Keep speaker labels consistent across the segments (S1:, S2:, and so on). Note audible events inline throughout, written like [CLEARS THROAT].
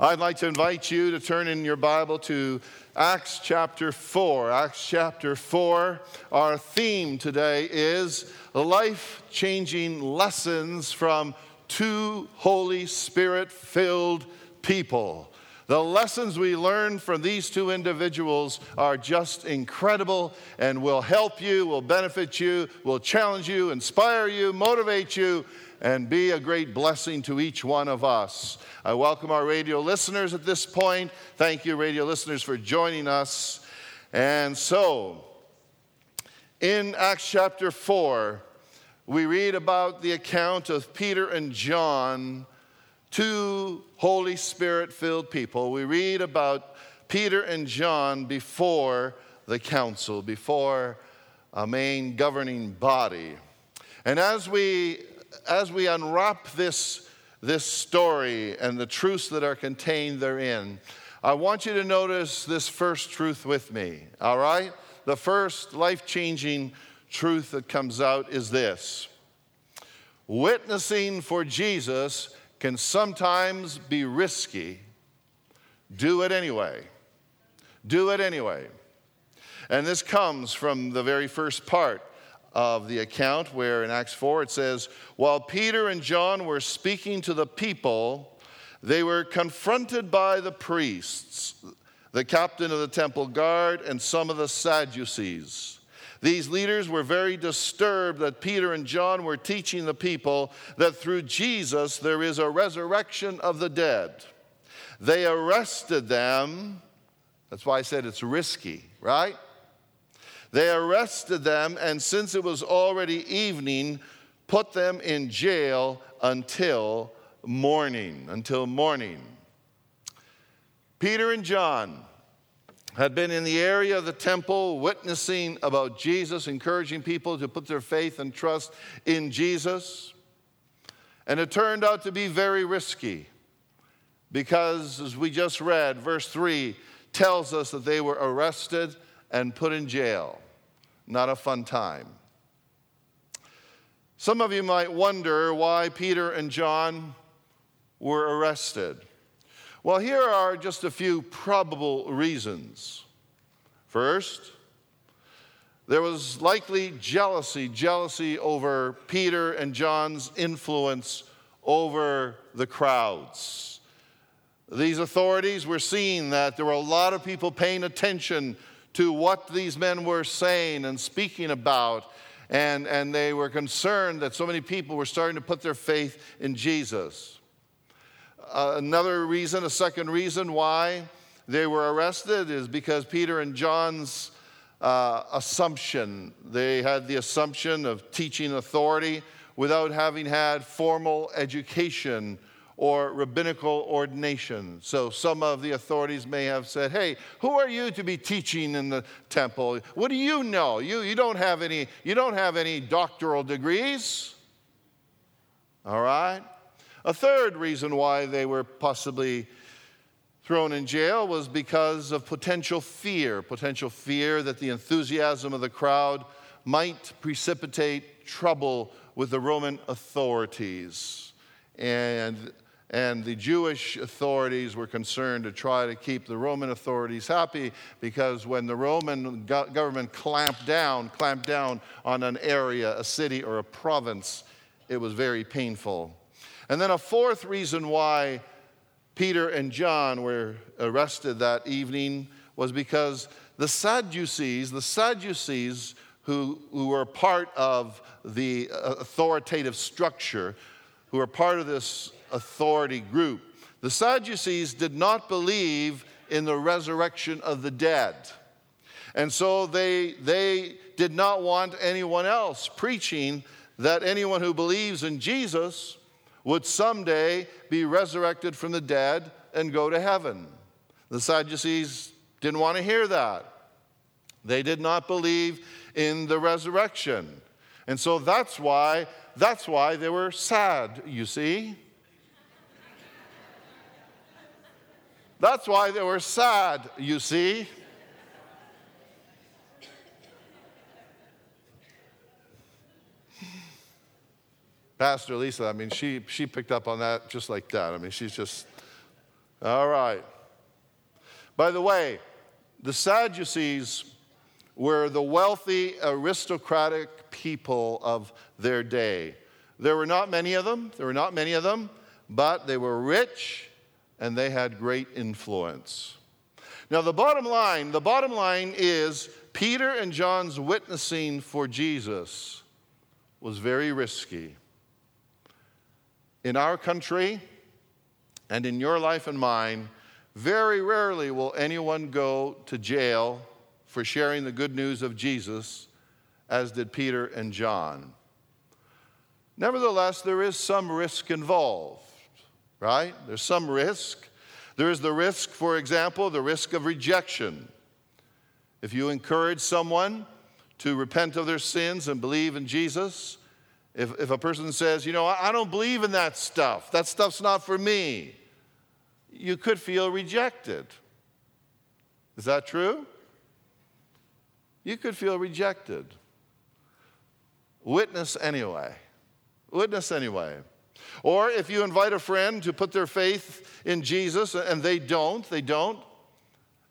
S1: I'd like to invite you to turn in your Bible to Acts chapter 4. Acts chapter 4. Our theme today is life changing lessons from two Holy Spirit filled people. The lessons we learn from these two individuals are just incredible and will help you, will benefit you, will challenge you, inspire you, motivate you, and be a great blessing to each one of us. I welcome our radio listeners at this point. Thank you, radio listeners, for joining us. And so, in Acts chapter 4, we read about the account of Peter and John two Holy Spirit filled people. We read about Peter and John before the council, before a main governing body. And as we, as we unwrap this, this story and the truths that are contained therein, I want you to notice this first truth with me, all right? The first life changing truth that comes out is this witnessing for Jesus can sometimes be risky, do it anyway. Do it anyway. And this comes from the very first part of the account where in Acts 4 it says, While Peter and John were speaking to the people, they were confronted by the priests, the captain of the temple guard, and some of the Sadducees. These leaders were very disturbed that Peter and John were teaching the people that through Jesus there is a resurrection of the dead. They arrested them. That's why I said it's risky, right? They arrested them, and since it was already evening, put them in jail until morning. Until morning. Peter and John had been in the area of the temple witnessing about Jesus, encouraging people to put their faith and trust in Jesus. And it turned out to be very risky because, as we just read, verse 3 tells us that they were arrested and put in jail. Not a fun time. Some of you might wonder why Peter and John were arrested. Well, here are just a few probable reasons. First, there was likely jealousy, jealousy over Peter and John's influence over the crowds. These authorities were seeing that there were a lot of people paying attention to what these men were saying and speaking about, and, and they were concerned that so many people were starting to put their faith in Jesus. Uh, another reason, a second reason why they were arrested is because Peter and John's uh, assumption. They had the assumption of teaching authority without having had formal education or rabbinical ordination. So some of the authorities may have said, Hey, who are you to be teaching in the temple? What do you know? You, you, don't, have any, you don't have any doctoral degrees. All right? A third reason why they were possibly thrown in jail was because of potential fear, potential fear that the enthusiasm of the crowd might precipitate trouble with the Roman authorities. And, and the Jewish authorities were concerned to try to keep the Roman authorities happy because when the Roman go- government clamped down, clamped down on an area, a city, or a province, it was very painful. And then a fourth reason why Peter and John were arrested that evening was because the Sadducees, the Sadducees who, who were part of the uh, authoritative structure, who were part of this authority group, the Sadducees did not believe in the resurrection of the dead. And so they, they did not want anyone else preaching that anyone who believes in Jesus would someday be resurrected from the dead and go to heaven. The Sadducees didn't want to hear that. They did not believe in the resurrection. And so that's why that's why they were sad, you see? That's why they were sad, you see? Pastor Lisa, I mean, she, she picked up on that just like that. I mean, she's just, All right. By the way, the Sadducees were the wealthy, aristocratic people of their day. There were not many of them, there were not many of them, but they were rich and they had great influence. Now, the bottom line, the bottom line is Peter and John's witnessing for Jesus was very risky. In our country and in your life and mine, very rarely will anyone go to jail for sharing the good news of Jesus, as did Peter and John. Nevertheless, there is some risk involved, right? There's some risk. There is the risk, for example, the risk of rejection. If you encourage someone to repent of their sins and believe in Jesus, if, if a person says, you know, I, I don't believe in that stuff, that stuff's not for me, you could feel rejected. Is that true? You could feel rejected. Witness anyway. Witness anyway. Or if you invite a friend to put their faith in Jesus and they don't, they don't,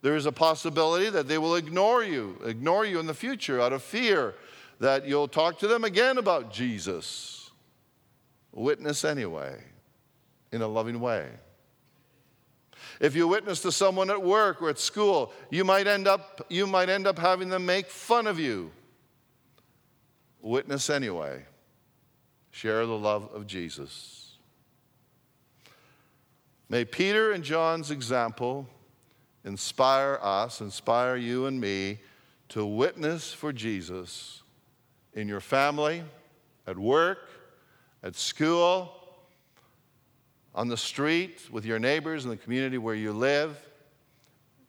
S1: there is a possibility that they will ignore you, ignore you in the future out of fear that you'll talk to them again about Jesus. Witness anyway, in a loving way. If you witness to someone at work or at school, you might end up, you might end up having them make fun of you. Witness anyway. Share the love of Jesus. May Peter and John's example inspire us, inspire you and me to witness for Jesus in your family, at work, at school, on the street, with your neighbors in the community where you live,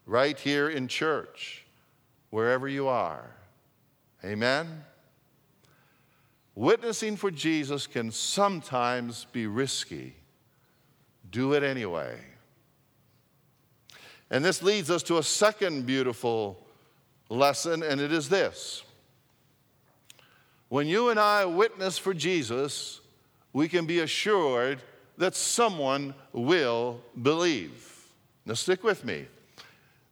S1: right here in church, wherever you are. Amen? Witnessing for Jesus can sometimes be risky. Do it anyway. And this leads us to a second beautiful lesson, and it is this. When you and I witness for Jesus, we can be assured that someone will believe. Now, stick with me.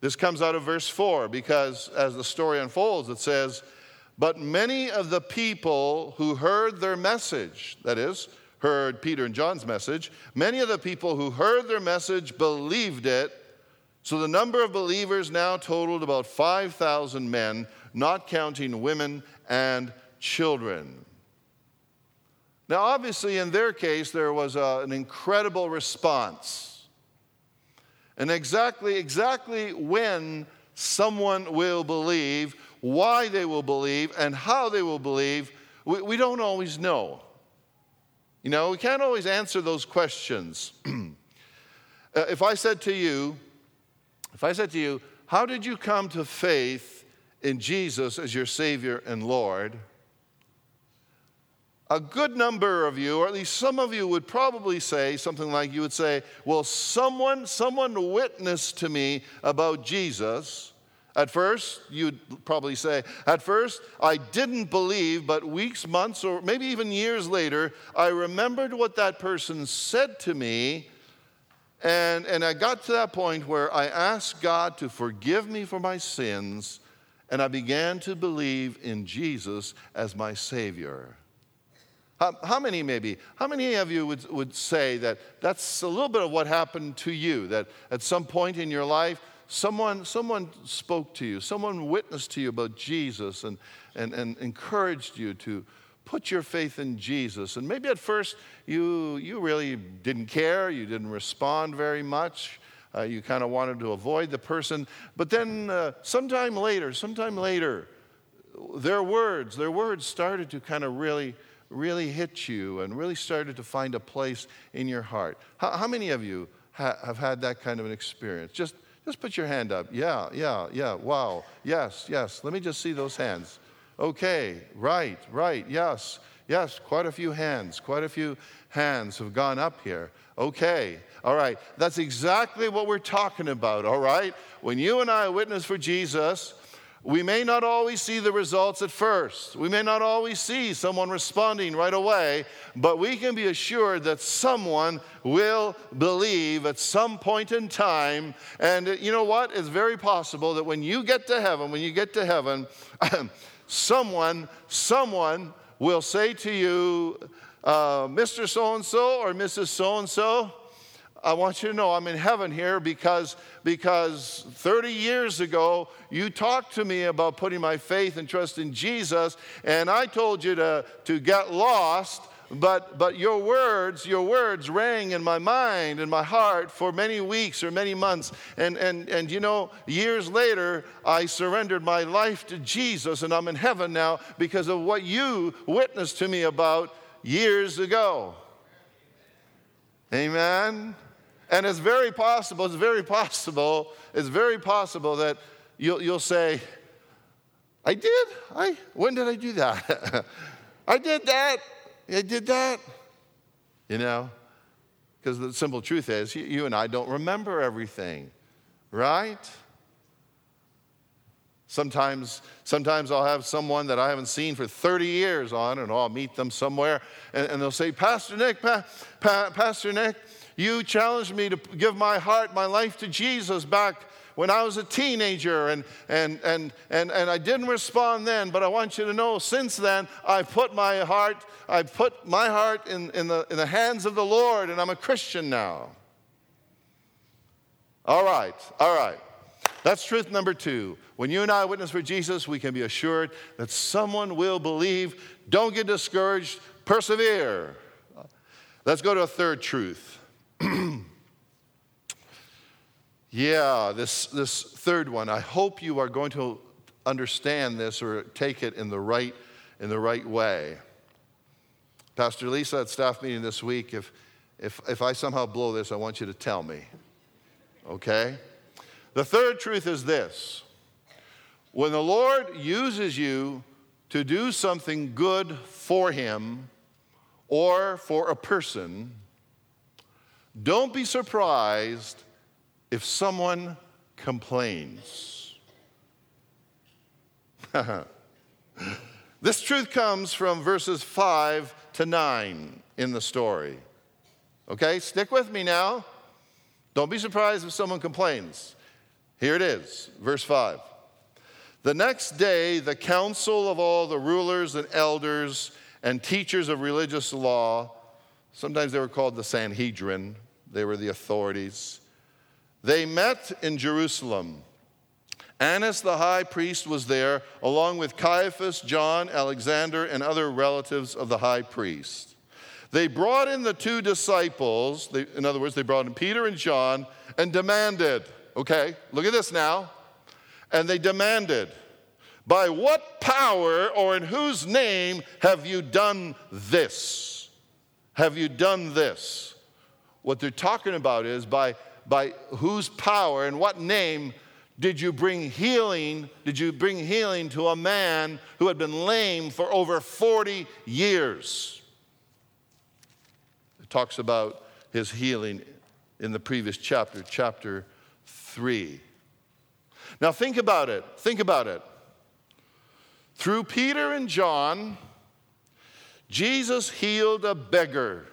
S1: This comes out of verse 4 because as the story unfolds, it says, But many of the people who heard their message, that is, heard Peter and John's message, many of the people who heard their message believed it. So the number of believers now totaled about 5,000 men, not counting women and children. Now, obviously, in their case, there was a, an incredible response. And exactly, exactly when someone will believe, why they will believe, and how they will believe, we, we don't always know. You know, we can't always answer those questions. [CLEARS THROAT] Uh, if I said to you, if I said to you, how did you come to faith in Jesus as your Savior and Lord? a good number of you, or at least some of you, would probably say something like you would say, Well, someone, someone witnessed to me about Jesus. At first, you'd probably say, At first, I didn't believe, but weeks, months, or maybe even years later, I remembered what that person said to me. And, and I got to that point where I asked God to forgive me for my sins, and I began to believe in Jesus as my Savior. How, how, many, maybe, how many of you would, would say that that's a little bit of what happened to you? That at some point in your life, someone, someone spoke to you, someone witnessed to you about Jesus and, and, and encouraged you to put your faith in Jesus. And maybe at first you, you really didn't care, you didn't respond very much. Uh, you kind of wanted to avoid the person. But then, uh, sometime later, sometime later, their words, their words started to kind of really really hit you and really started to find a place in your heart. How, how many of you ha- have had that kind of an experience? Just, just put your hand up. Yeah, yeah, yeah. Wow. Yes, yes. Let me just see those hands. Okay, right, right. Yes, yes. Quite a few hands. Quite a few hands have gone up here. Okay, all right. That's exactly what we're talking about, all right? When you and I witness for Jesus, We may not always see the results at first. We may not always see someone responding right away, but we can be assured that someone will believe at some point in time. And you know what? It's very possible that when you get to heaven, when you get to heaven, [CLEARS THROAT] someone, someone will say to you, uh, Mr. So and so or Mrs. So and so, I want you to know I'm in heaven here because, because 30 years ago you talked to me about putting my faith and trust in Jesus, and I told you to, to get lost, but, but your words, your words rang in my mind and my heart for many weeks or many months. And, and, and you know, years later, I surrendered my life to Jesus, and I'm in heaven now because of what you witnessed to me about years ago. Amen. And it's very possible, it's very possible, it's very possible that you'll, you'll say, I did? I, when did I do that? [LAUGHS] I did that. I did that. You know? Because the simple truth is, you, you and I don't remember everything, right? Sometimes, sometimes I'll have someone that I haven't seen for 30 years on, and I'll meet them somewhere, and, and they'll say, Pastor Nick, pa, pa, Pastor Nick, you challenged me to give my heart, my life to Jesus back when I was a teenager, and, and, and, and, and I didn't respond then, but I want you to know since then, I've put my heart, I've put my heart in, in, the, in the hands of the Lord, and I'm a Christian now. All right, all right. That's truth number two. When you and I witness for Jesus, we can be assured that someone will believe. Don't get discouraged, persevere. Let's go to a third truth. [CLEARS THROAT] yeah, this, this third one, I hope you are going to understand this or take it in the right, in the right way. Pastor Lisa at staff meeting this week, if, if, if I somehow blow this, I want you to tell me. Okay? The third truth is this when the Lord uses you to do something good for Him or for a person, don't be surprised if someone complains. [LAUGHS] this truth comes from verses 5 to 9 in the story. Okay, stick with me now. Don't be surprised if someone complains. Here it is, verse 5. The next day, the council of all the rulers and elders and teachers of religious law Sometimes they were called the Sanhedrin, they were the authorities. They met in Jerusalem. Annas the high priest was there, along with Caiaphas, John, Alexander, and other relatives of the high priest. They brought in the two disciples, they, in other words, they brought in Peter and John, and demanded, okay, look at this now. And they demanded, By what power or in whose name have you done this? Have you done this? What they're talking about is by, by whose power and what name did you bring healing? Did you bring healing to a man who had been lame for over 40 years? It talks about his healing in the previous chapter, chapter 3. Now, think about it. Think about it. Through Peter and John, Jesus healed a beggar,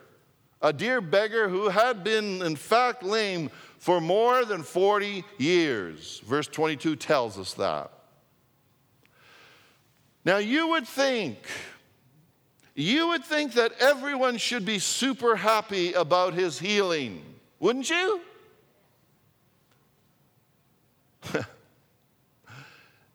S1: a dear beggar who had been, in fact, lame for more than 40 years. Verse 22 tells us that. Now, you would think, you would think that everyone should be super happy about his healing, wouldn't you? [LAUGHS]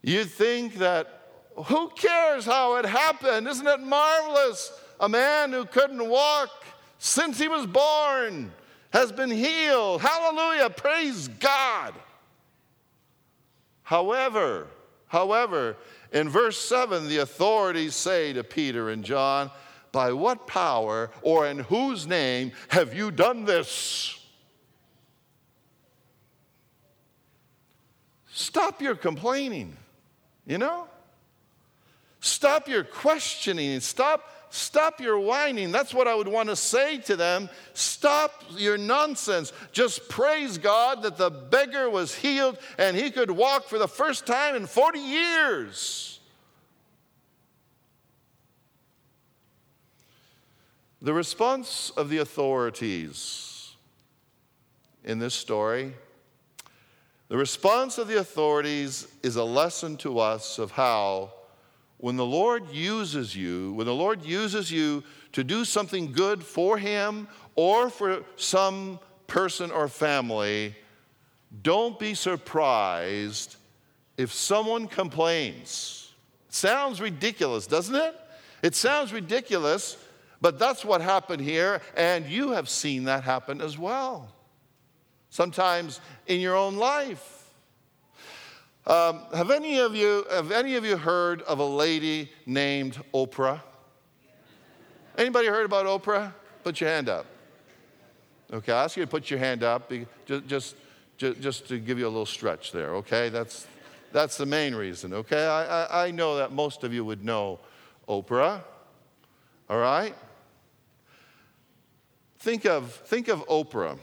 S1: You'd think that who cares how it happened? Isn't it marvelous? A man who couldn't walk since he was born has been healed. Hallelujah. Praise God. However, however, in verse 7, the authorities say to Peter and John, By what power or in whose name have you done this? Stop your complaining, you know? Stop your questioning. Stop, stop your whining. That's what I would want to say to them. Stop your nonsense. Just praise God that the beggar was healed and he could walk for the first time in 40 years. The response of the authorities in this story, the response of the authorities is a lesson to us of how when the Lord uses you, when the Lord uses you to do something good for Him or for some person or family, don't be surprised if someone complains. Sounds ridiculous, doesn't it? It sounds ridiculous, but that's what happened here, and you have seen that happen as well. Sometimes in your own life. Um, have any of you have any of you heard of a lady named Oprah? Anybody heard about Oprah? Put your hand up. Okay, I ask you to put your hand up just, just, just, to give you a little stretch there, okay? That's, that's the main reason, okay? I, I, I know that most of you would know Oprah, all right? Think of, think of Oprah.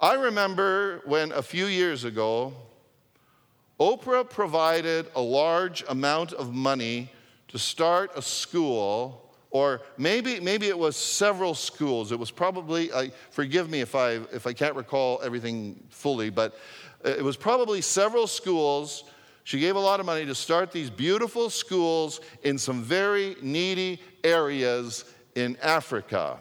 S1: I remember when a few years ago, Oprah provided a large amount of money to start a school, or maybe, maybe it was several schools. It was probably, I, forgive me if I, if I can't recall everything fully, but uh, it was probably several schools. She gave a lot of money to start these beautiful schools in some very needy areas in Africa.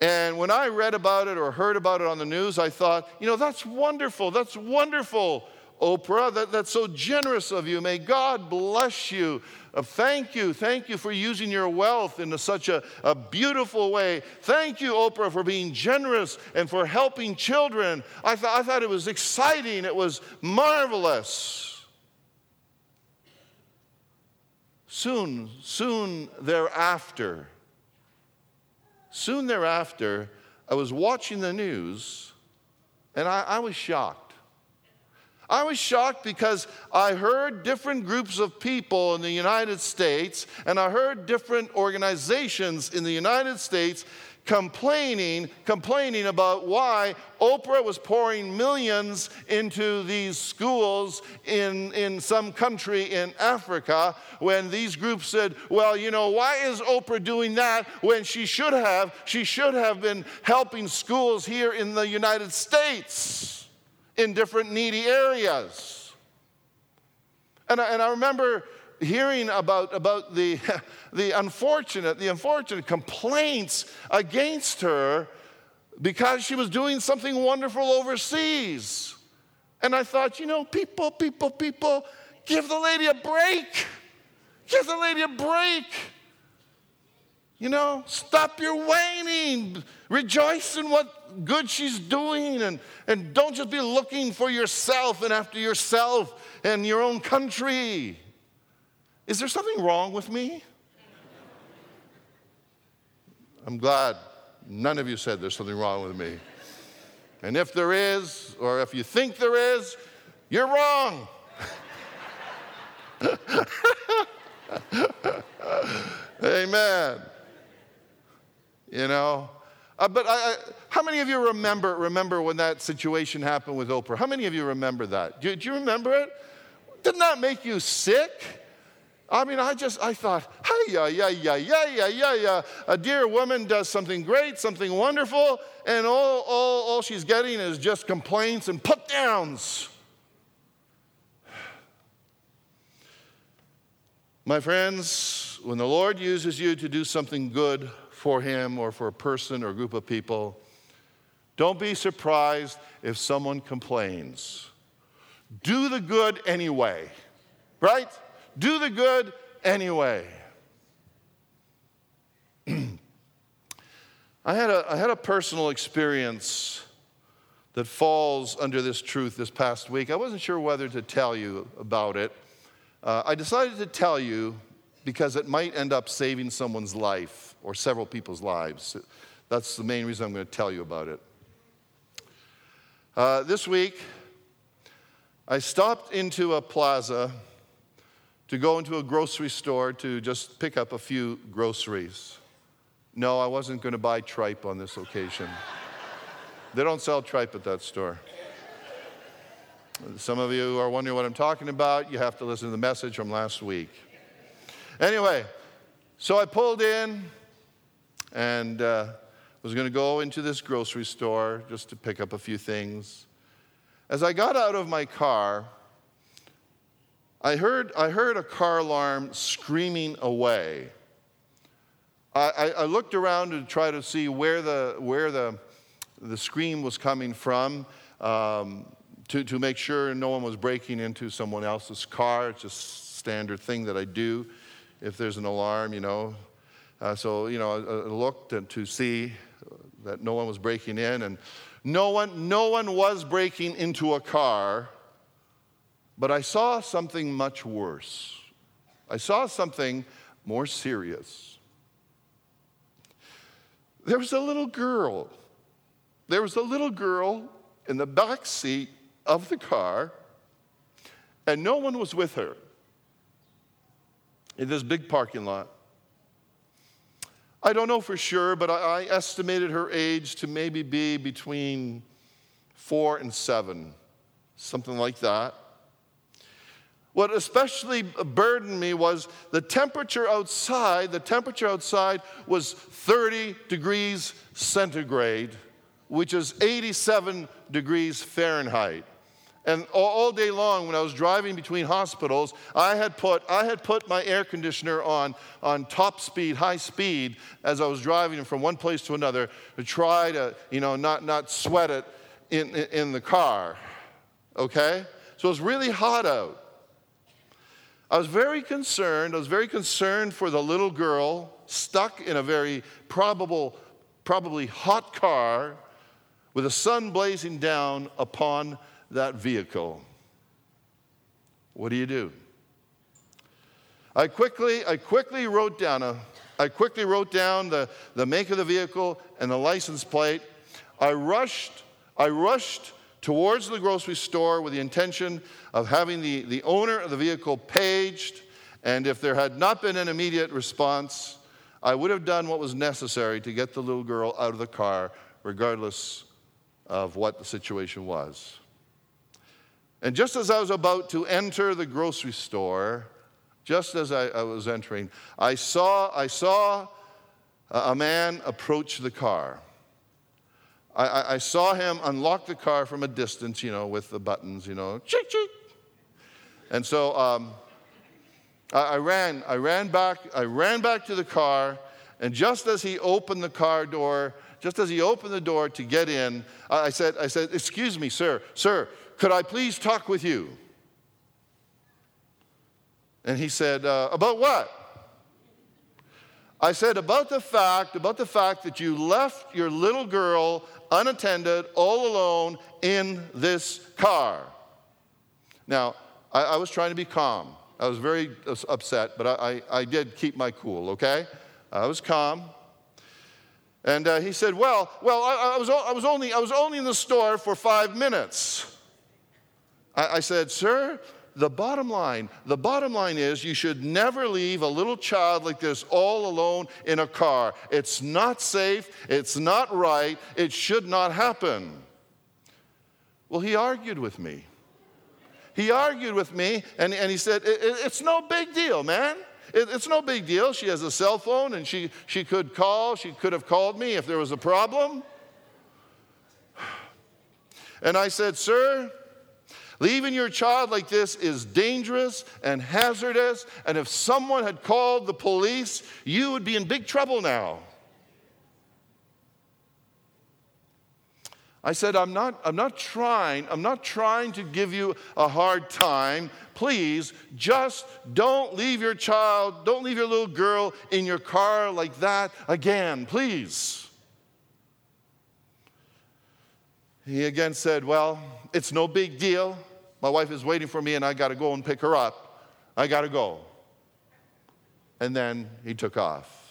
S1: And when I read about it or heard about it on the news, I thought, you know, that's wonderful. That's wonderful. Oprah. That, that's so generous of you. May God bless you. Uh, thank you. Thank you for using your wealth in such a, a beautiful way. Thank you, Oprah, for being generous and for helping children. I, th- I thought it was exciting, it was marvelous. Soon, soon thereafter, soon thereafter, I was watching the news and I, I was shocked. I was shocked because I heard different groups of people in the United States and I heard different organizations in the United States complaining, complaining about why Oprah was pouring millions into these schools in, in some country in Africa when these groups said, well, you know, why is Oprah doing that when she should have? She should have been helping schools here in the United States in different needy areas. And I, and I remember hearing about, about the, [LAUGHS] the unfortunate, the unfortunate complaints against her because she was doing something wonderful overseas. And I thought, you know, people, people, people, give the lady a break. Give the lady a break. You know, stop your whining. Rejoice in what good she's doing. And, and don't just be looking for yourself and after yourself and your own country. Is there something wrong with me? I'm glad none of you said there's something wrong with me. And if there is, or if you think there is, you're wrong. [LAUGHS] Amen. You know? Uh, but I, how many of you remember, remember when that situation happened with Oprah? How many of you remember that? Do, do you remember it? Didn't that make you sick? I mean, I just, I thought, hey, yeah, yeah, yeah, yeah, yeah, yeah, yeah. A dear woman does something great, something wonderful, and all, all, all she's getting is just complaints and put downs. My friends, when the Lord uses you to do something good for him or for a person or a group of people. Don't be surprised if someone complains. Do the good anyway, right? Do the good anyway. [CLEARS THROAT] I, had a, I had a personal experience that falls under this truth this past week. I wasn't sure whether to tell you about it. Uh, I decided to tell you because it might end up saving someone's life or several people's lives. That's the main reason I'm going to tell you about it. Uh, this week, I stopped into a plaza to go into a grocery store to just pick up a few groceries. No, I wasn't going to buy tripe on this occasion. [LAUGHS] they don't sell tripe at that store. Some of you are wondering what I'm talking about. You have to listen to the message from last week. Anyway, so I pulled in and uh, was going to go into this grocery store just to pick up a few things. As I got out of my car, I heard, I heard a car alarm screaming away. I, I, looked around to try to see where the, where the, the scream was coming from um, to, to make sure no one was breaking into someone else's car. It's just a standard thing that I do if there's an alarm, you know. Uh, so, you know, I, I looked to, to see that no one was breaking in, and no one, no one was breaking into a car but I saw something much worse. I saw something more serious. There was a little girl. There was a little girl in the back seat of the car, and no one was with her in this big parking lot. I don't know for sure, but I, I estimated her age to maybe be between four and seven, something like that. What especially burdened me was the temperature outside. The temperature outside was 30 degrees centigrade, which is 87 degrees Fahrenheit. And all day long, when I was driving between hospitals, I had put, I had put my air conditioner on, on top speed, high speed, as I was driving from one place to another to try to, you know, not, not sweat it in, in the car. Okay? So it was really hot out. I was very concerned. I was very concerned for the little girl stuck in a very probable, probably hot car with the sun blazing down upon that vehicle. What do you do? I quickly, I quickly wrote down a, I quickly wrote down the, the make of the vehicle and the license plate. I rushed, I rushed towards the grocery store with the intention of having the, the owner of the vehicle paged. And if there had not been an immediate response, I would have done what was necessary to get the little girl out of the car, regardless of what the situation was. And just as I was about to enter the grocery store, just as I, I was entering, I saw, I saw a man approach the car. I, I, saw him unlock the car from a distance, you know, with the buttons, you know, cheek, cheek. And so um, I, I ran, I ran back, I ran back to the car, and just as he opened the car door, just as he opened the door to get in, I said, I said, excuse me, sir, sir, could I please talk with you? And he said, uh, about what? I said about the fact, about the fact that you left your little girl unattended, all alone in this car. Now, I, I was trying to be calm. I was very upset, but I, I, I did keep my cool, okay? I was calm. And uh, he said, Well, well I, I, was, I, was only, I was only in the store for five minutes. I, I said, Sir, the bottom line, the bottom line is you should never leave a little child like this all alone in a car. It's not safe, it's not right, it should not happen. Well, he argued with me. He argued with me and, and he said, it, it, It's no big deal, man. It, it's no big deal. She has a cell phone and she, she could call, she could have called me if there was a problem. And I said, Sir, Leaving your child like this is dangerous and hazardous, and if someone had called the police, you would be in big trouble now. I said, I'm not, I'm not trying, I'm not trying to give you a hard time. Please, just don't leave your child, don't leave your little girl in your car like that again, please. He again said, Well, it's no big deal. My wife is waiting for me and I got to go and pick her up. I got to go. And then he took off.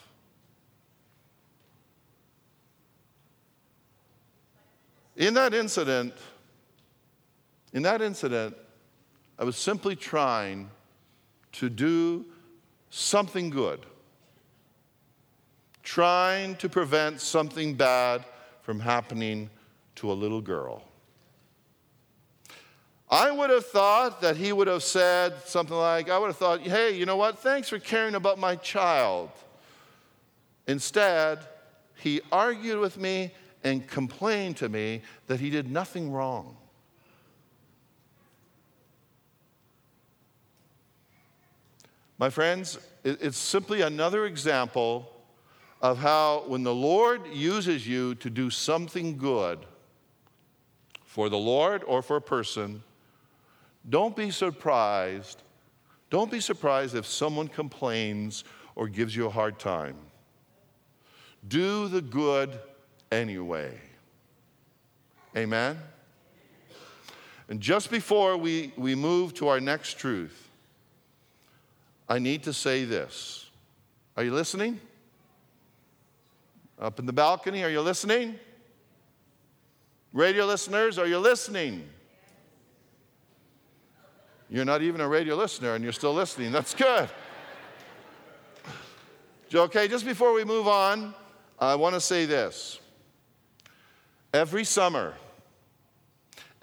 S1: In that incident, in that incident, I was simply trying to do something good, trying to prevent something bad from happening to a little girl. I would have thought that he would have said something like, I would have thought, hey, you know what? Thanks for caring about my child. Instead, he argued with me and complained to me that he did nothing wrong. My friends, it's simply another example of how when the Lord uses you to do something good for the Lord or for a person, don't be surprised. Don't be surprised if someone complains or gives you a hard time. Do the good anyway. Amen? And just before we, we move to our next truth, I need to say this. Are you listening? Up in the balcony, are you listening? Radio listeners, are you listening? You're not even a radio listener and you're still listening. That's good. [LAUGHS] Okay, just before we move on, I want to say this. Every summer,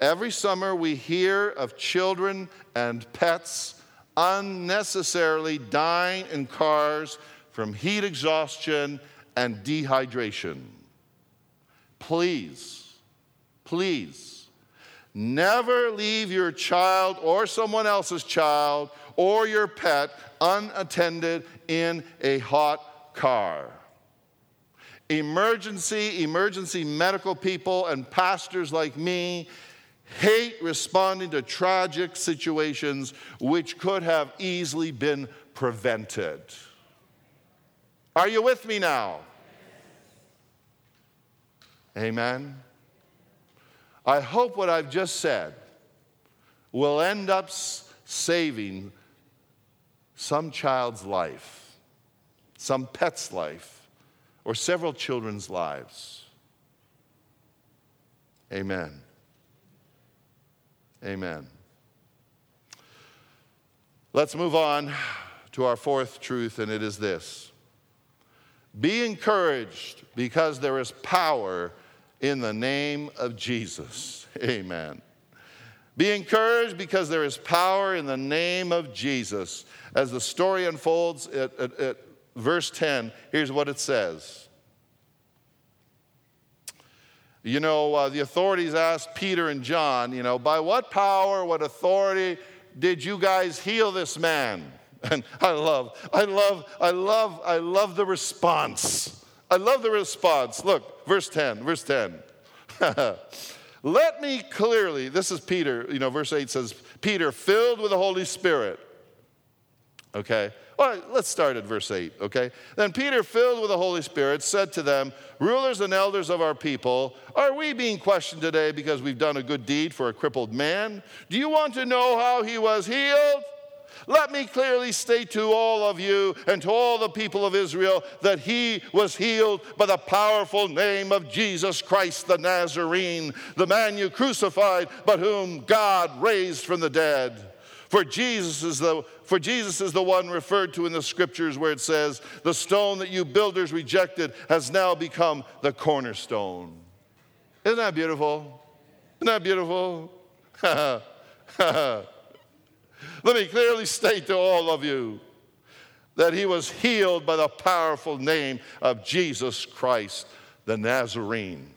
S1: every summer we hear of children and pets unnecessarily dying in cars from heat exhaustion and dehydration. Please, please, never leave your child or someone else's child or your pet unattended in a hot car. Emergency, emergency medical people, and pastors like me hate responding to tragic situations which could have easily been prevented. Are you with me now? Amen. I hope what I've just said will end up saving some child's life, some pet's life, or several children's lives. Amen. Amen. Let's move on to our fourth truth, and it is this Be encouraged because there is power in the name of Jesus. Amen. Be encouraged because there is power in the name of Jesus. As the story unfolds it, at, at verse 10, here's what it says. You know, uh, the authorities asked Peter and John, you know, by what power, what authority did you guys heal this man? [LAUGHS] And I love, I love, I love, I love the response. I love the response. Look, verse 10, verse 10. [LAUGHS] Let me clearly, this is Peter, you know, verse 8 says, Peter, filled with the Holy Spirit. Okay? Right, let's start at verse 8, okay? Then Peter, filled with the Holy Spirit, said to them, Rulers and elders of our people, are we being questioned today because we've done a good deed for a crippled man? Do you want to know how he was healed? Let me clearly state to all of you and to all the people of Israel that he was healed by the powerful name of Jesus Christ the Nazarene, the man you crucified, but whom God raised from the dead. For Jesus is the for Jesus is the one referred to in the scriptures where it says, "The stone that you builders rejected has now become the cornerstone." Isn't that beautiful? Isn't that beautiful? [LAUGHS] Let me clearly state to all of you that he was healed by the powerful name of Jesus Christ, the Nazarene.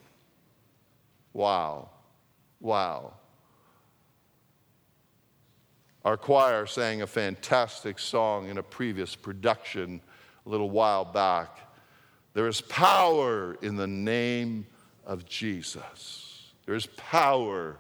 S1: Wow. Wow. Our choir sang a fantastic song in a previous production a little while back. There is power in the name of Jesus. There is power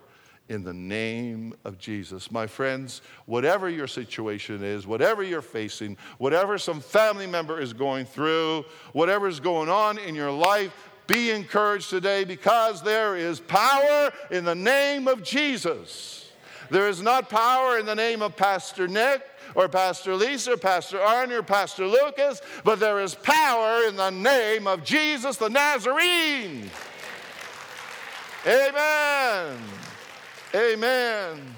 S1: in the name of Jesus. My friends, whatever your situation is, whatever you're facing, whatever some family member is going through, whatever is going on in your life, be encouraged today because there is power in the name of Jesus. There is not power in the name of Pastor Nick or Pastor Lisa, or Pastor Arnie, or Pastor Lucas, but there is power in the name of Jesus the Nazarene. Amen. Amen.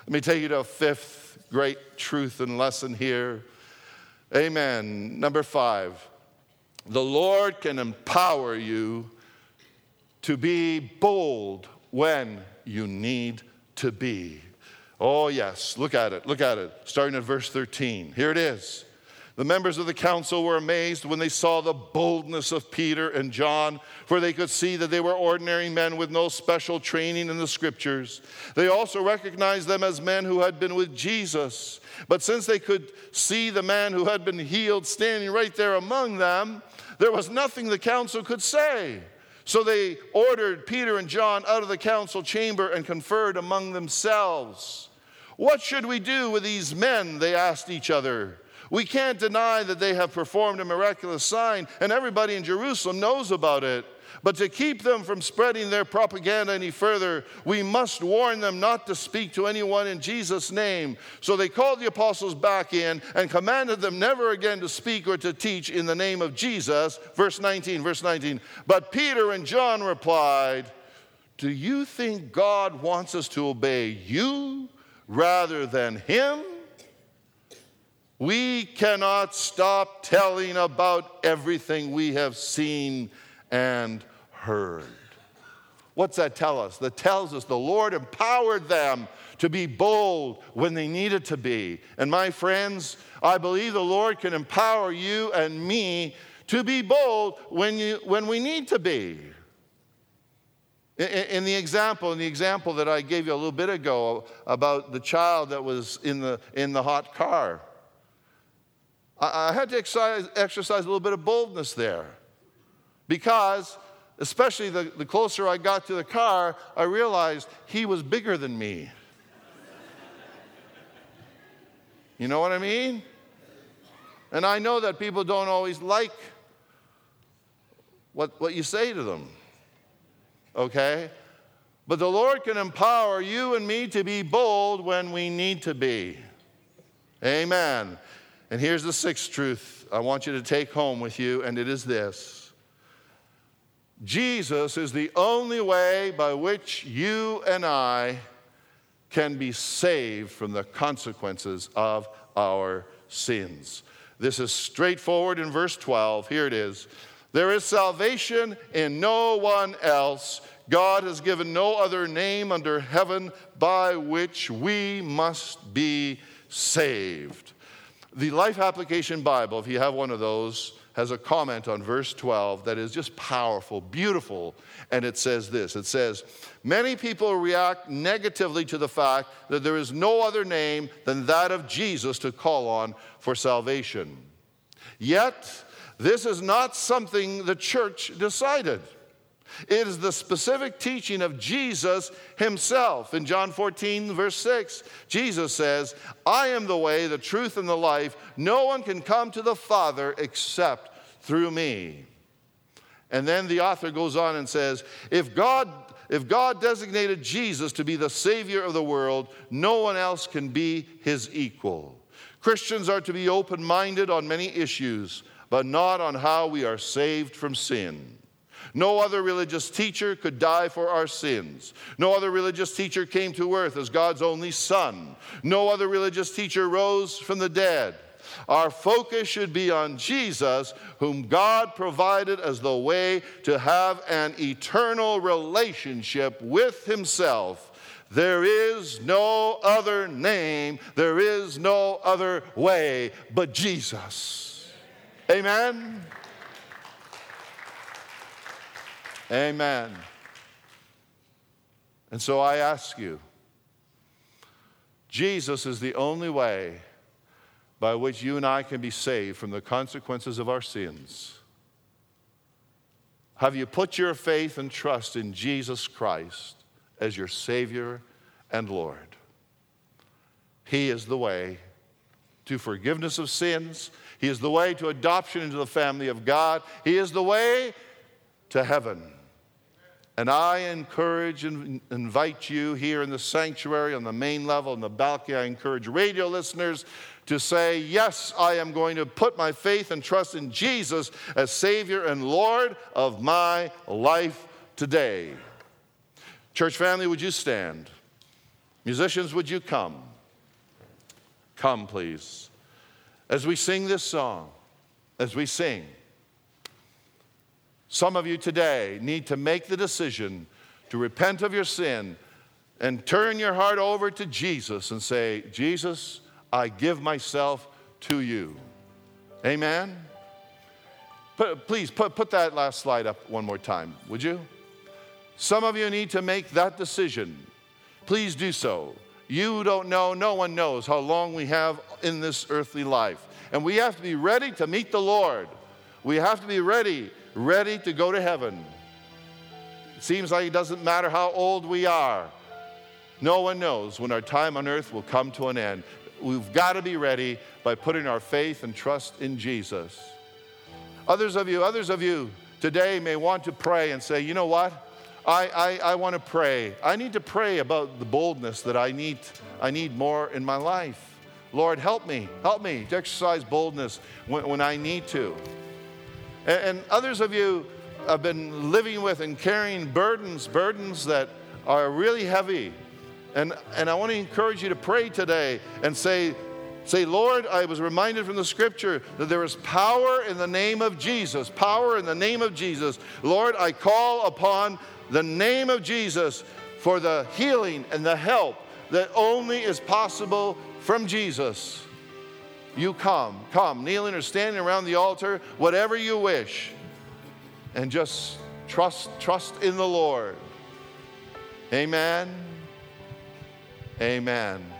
S1: Let me take you to a fifth great truth and lesson here. Amen. Number five, the Lord can empower you to be bold when you need to be. Oh, yes, look at it, look at it, starting at verse 13. Here it is. The members of the council were amazed when they saw the boldness of Peter and John, for they could see that they were ordinary men with no special training in the scriptures. They also recognized them as men who had been with Jesus. But since they could see the man who had been healed standing right there among them, there was nothing the council could say. So they ordered Peter and John out of the council chamber and conferred among themselves. What should we do with these men? They asked each other. We can't deny that they have performed a miraculous sign, and everybody in Jerusalem knows about it. But to keep them from spreading their propaganda any further, we must warn them not to speak to anyone in Jesus' name. So they called the apostles back in and commanded them never again to speak or to teach in the name of Jesus. Verse 19, verse 19. But Peter and John replied, Do you think God wants us to obey you rather than him? We cannot stop telling about everything we have seen and heard. What's that tell us? That tells us the Lord empowered them to be bold when they needed to be. And my friends, I believe the Lord can empower you and me to be bold when, you, when we need to be. In, the example, in the example that I gave you a little bit ago about the child that was in the, in the hot car. I, I had to exercise, exercise a little bit of boldness there because, especially the, the closer I got to the car, I realized he was bigger than me. You know what I mean? And I know that people don't always like what, what you say to them. Okay? But the Lord can empower you and me to be bold when we need to be. Amen. And here's the sixth truth I want you to take home with you, and it is this Jesus is the only way by which you and I can be saved from the consequences of our sins. This is straightforward in verse 12. Here it is. There is salvation in no one else. God has given no other name under heaven by which we must be saved. The Life Application Bible, if you have one of those, has a comment on verse 12 that is just powerful, beautiful. And it says this it says, Many people react negatively to the fact that there is no other name than that of Jesus to call on for salvation. Yet, this is not something the church decided. It is the specific teaching of Jesus himself. In John 14, verse 6, Jesus says, I am the way, the truth, and the life. No one can come to the Father except through me. And then the author goes on and says, if God, if God designated Jesus to be the Savior of the world, no one else can be his equal. Christians are to be open minded on many issues, but not on how we are saved from sin. No other religious teacher could die for our sins. No other religious teacher came to earth as God's only Son. No other religious teacher rose from the dead. Our focus should be on Jesus, whom God provided as the way to have an eternal relationship with Himself. There is no other name, there is no other way but Jesus. Amen. Amen. And so I ask you Jesus is the only way by which you and I can be saved from the consequences of our sins. Have you put your faith and trust in Jesus Christ as your Savior and Lord? He is the way to forgiveness of sins. He is the way to adoption into the family of God. He is the way to heaven. And I encourage and invite you here in the sanctuary, on the main level, in the balcony. I encourage radio listeners to say, Yes, I am going to put my faith and trust in Jesus as Savior and Lord of my life today. Church family, would you stand? Musicians, would you come? Come, please. As we sing this song, as we sing, some of you today need to make the decision to repent of your sin and turn your heart over to Jesus and say, Jesus, I give myself to you. Amen? Put, please put, put that last slide up one more time, would you? Some of you need to make that decision. Please do so. You don't know, no one knows how long we have in this earthly life. And we have to be ready to meet the Lord. We have to be ready, ready to go to heaven. It seems like it doesn't matter how old we are. No one knows when our time on earth will come to an end. We've got to be ready by putting our faith and trust in Jesus. Others of you, others of you today may want to pray and say, you know what? I, I, I want to pray. I need to pray about the boldness that I need, I need more in my life. Lord, help me, help me to exercise boldness when, when I need to. And, others of you have been living with and carrying burdens, burdens that are really heavy. And, and I want to encourage you to pray today and say, Say, Lord, I was reminded from the scripture that there is power in the name of Jesus. Power in the name of Jesus. Lord, I call upon the name of Jesus for the healing and the help that only is possible from Jesus. You come, come, kneeling or standing around the altar, whatever you wish, and just trust, trust in the Lord. Amen. Amen.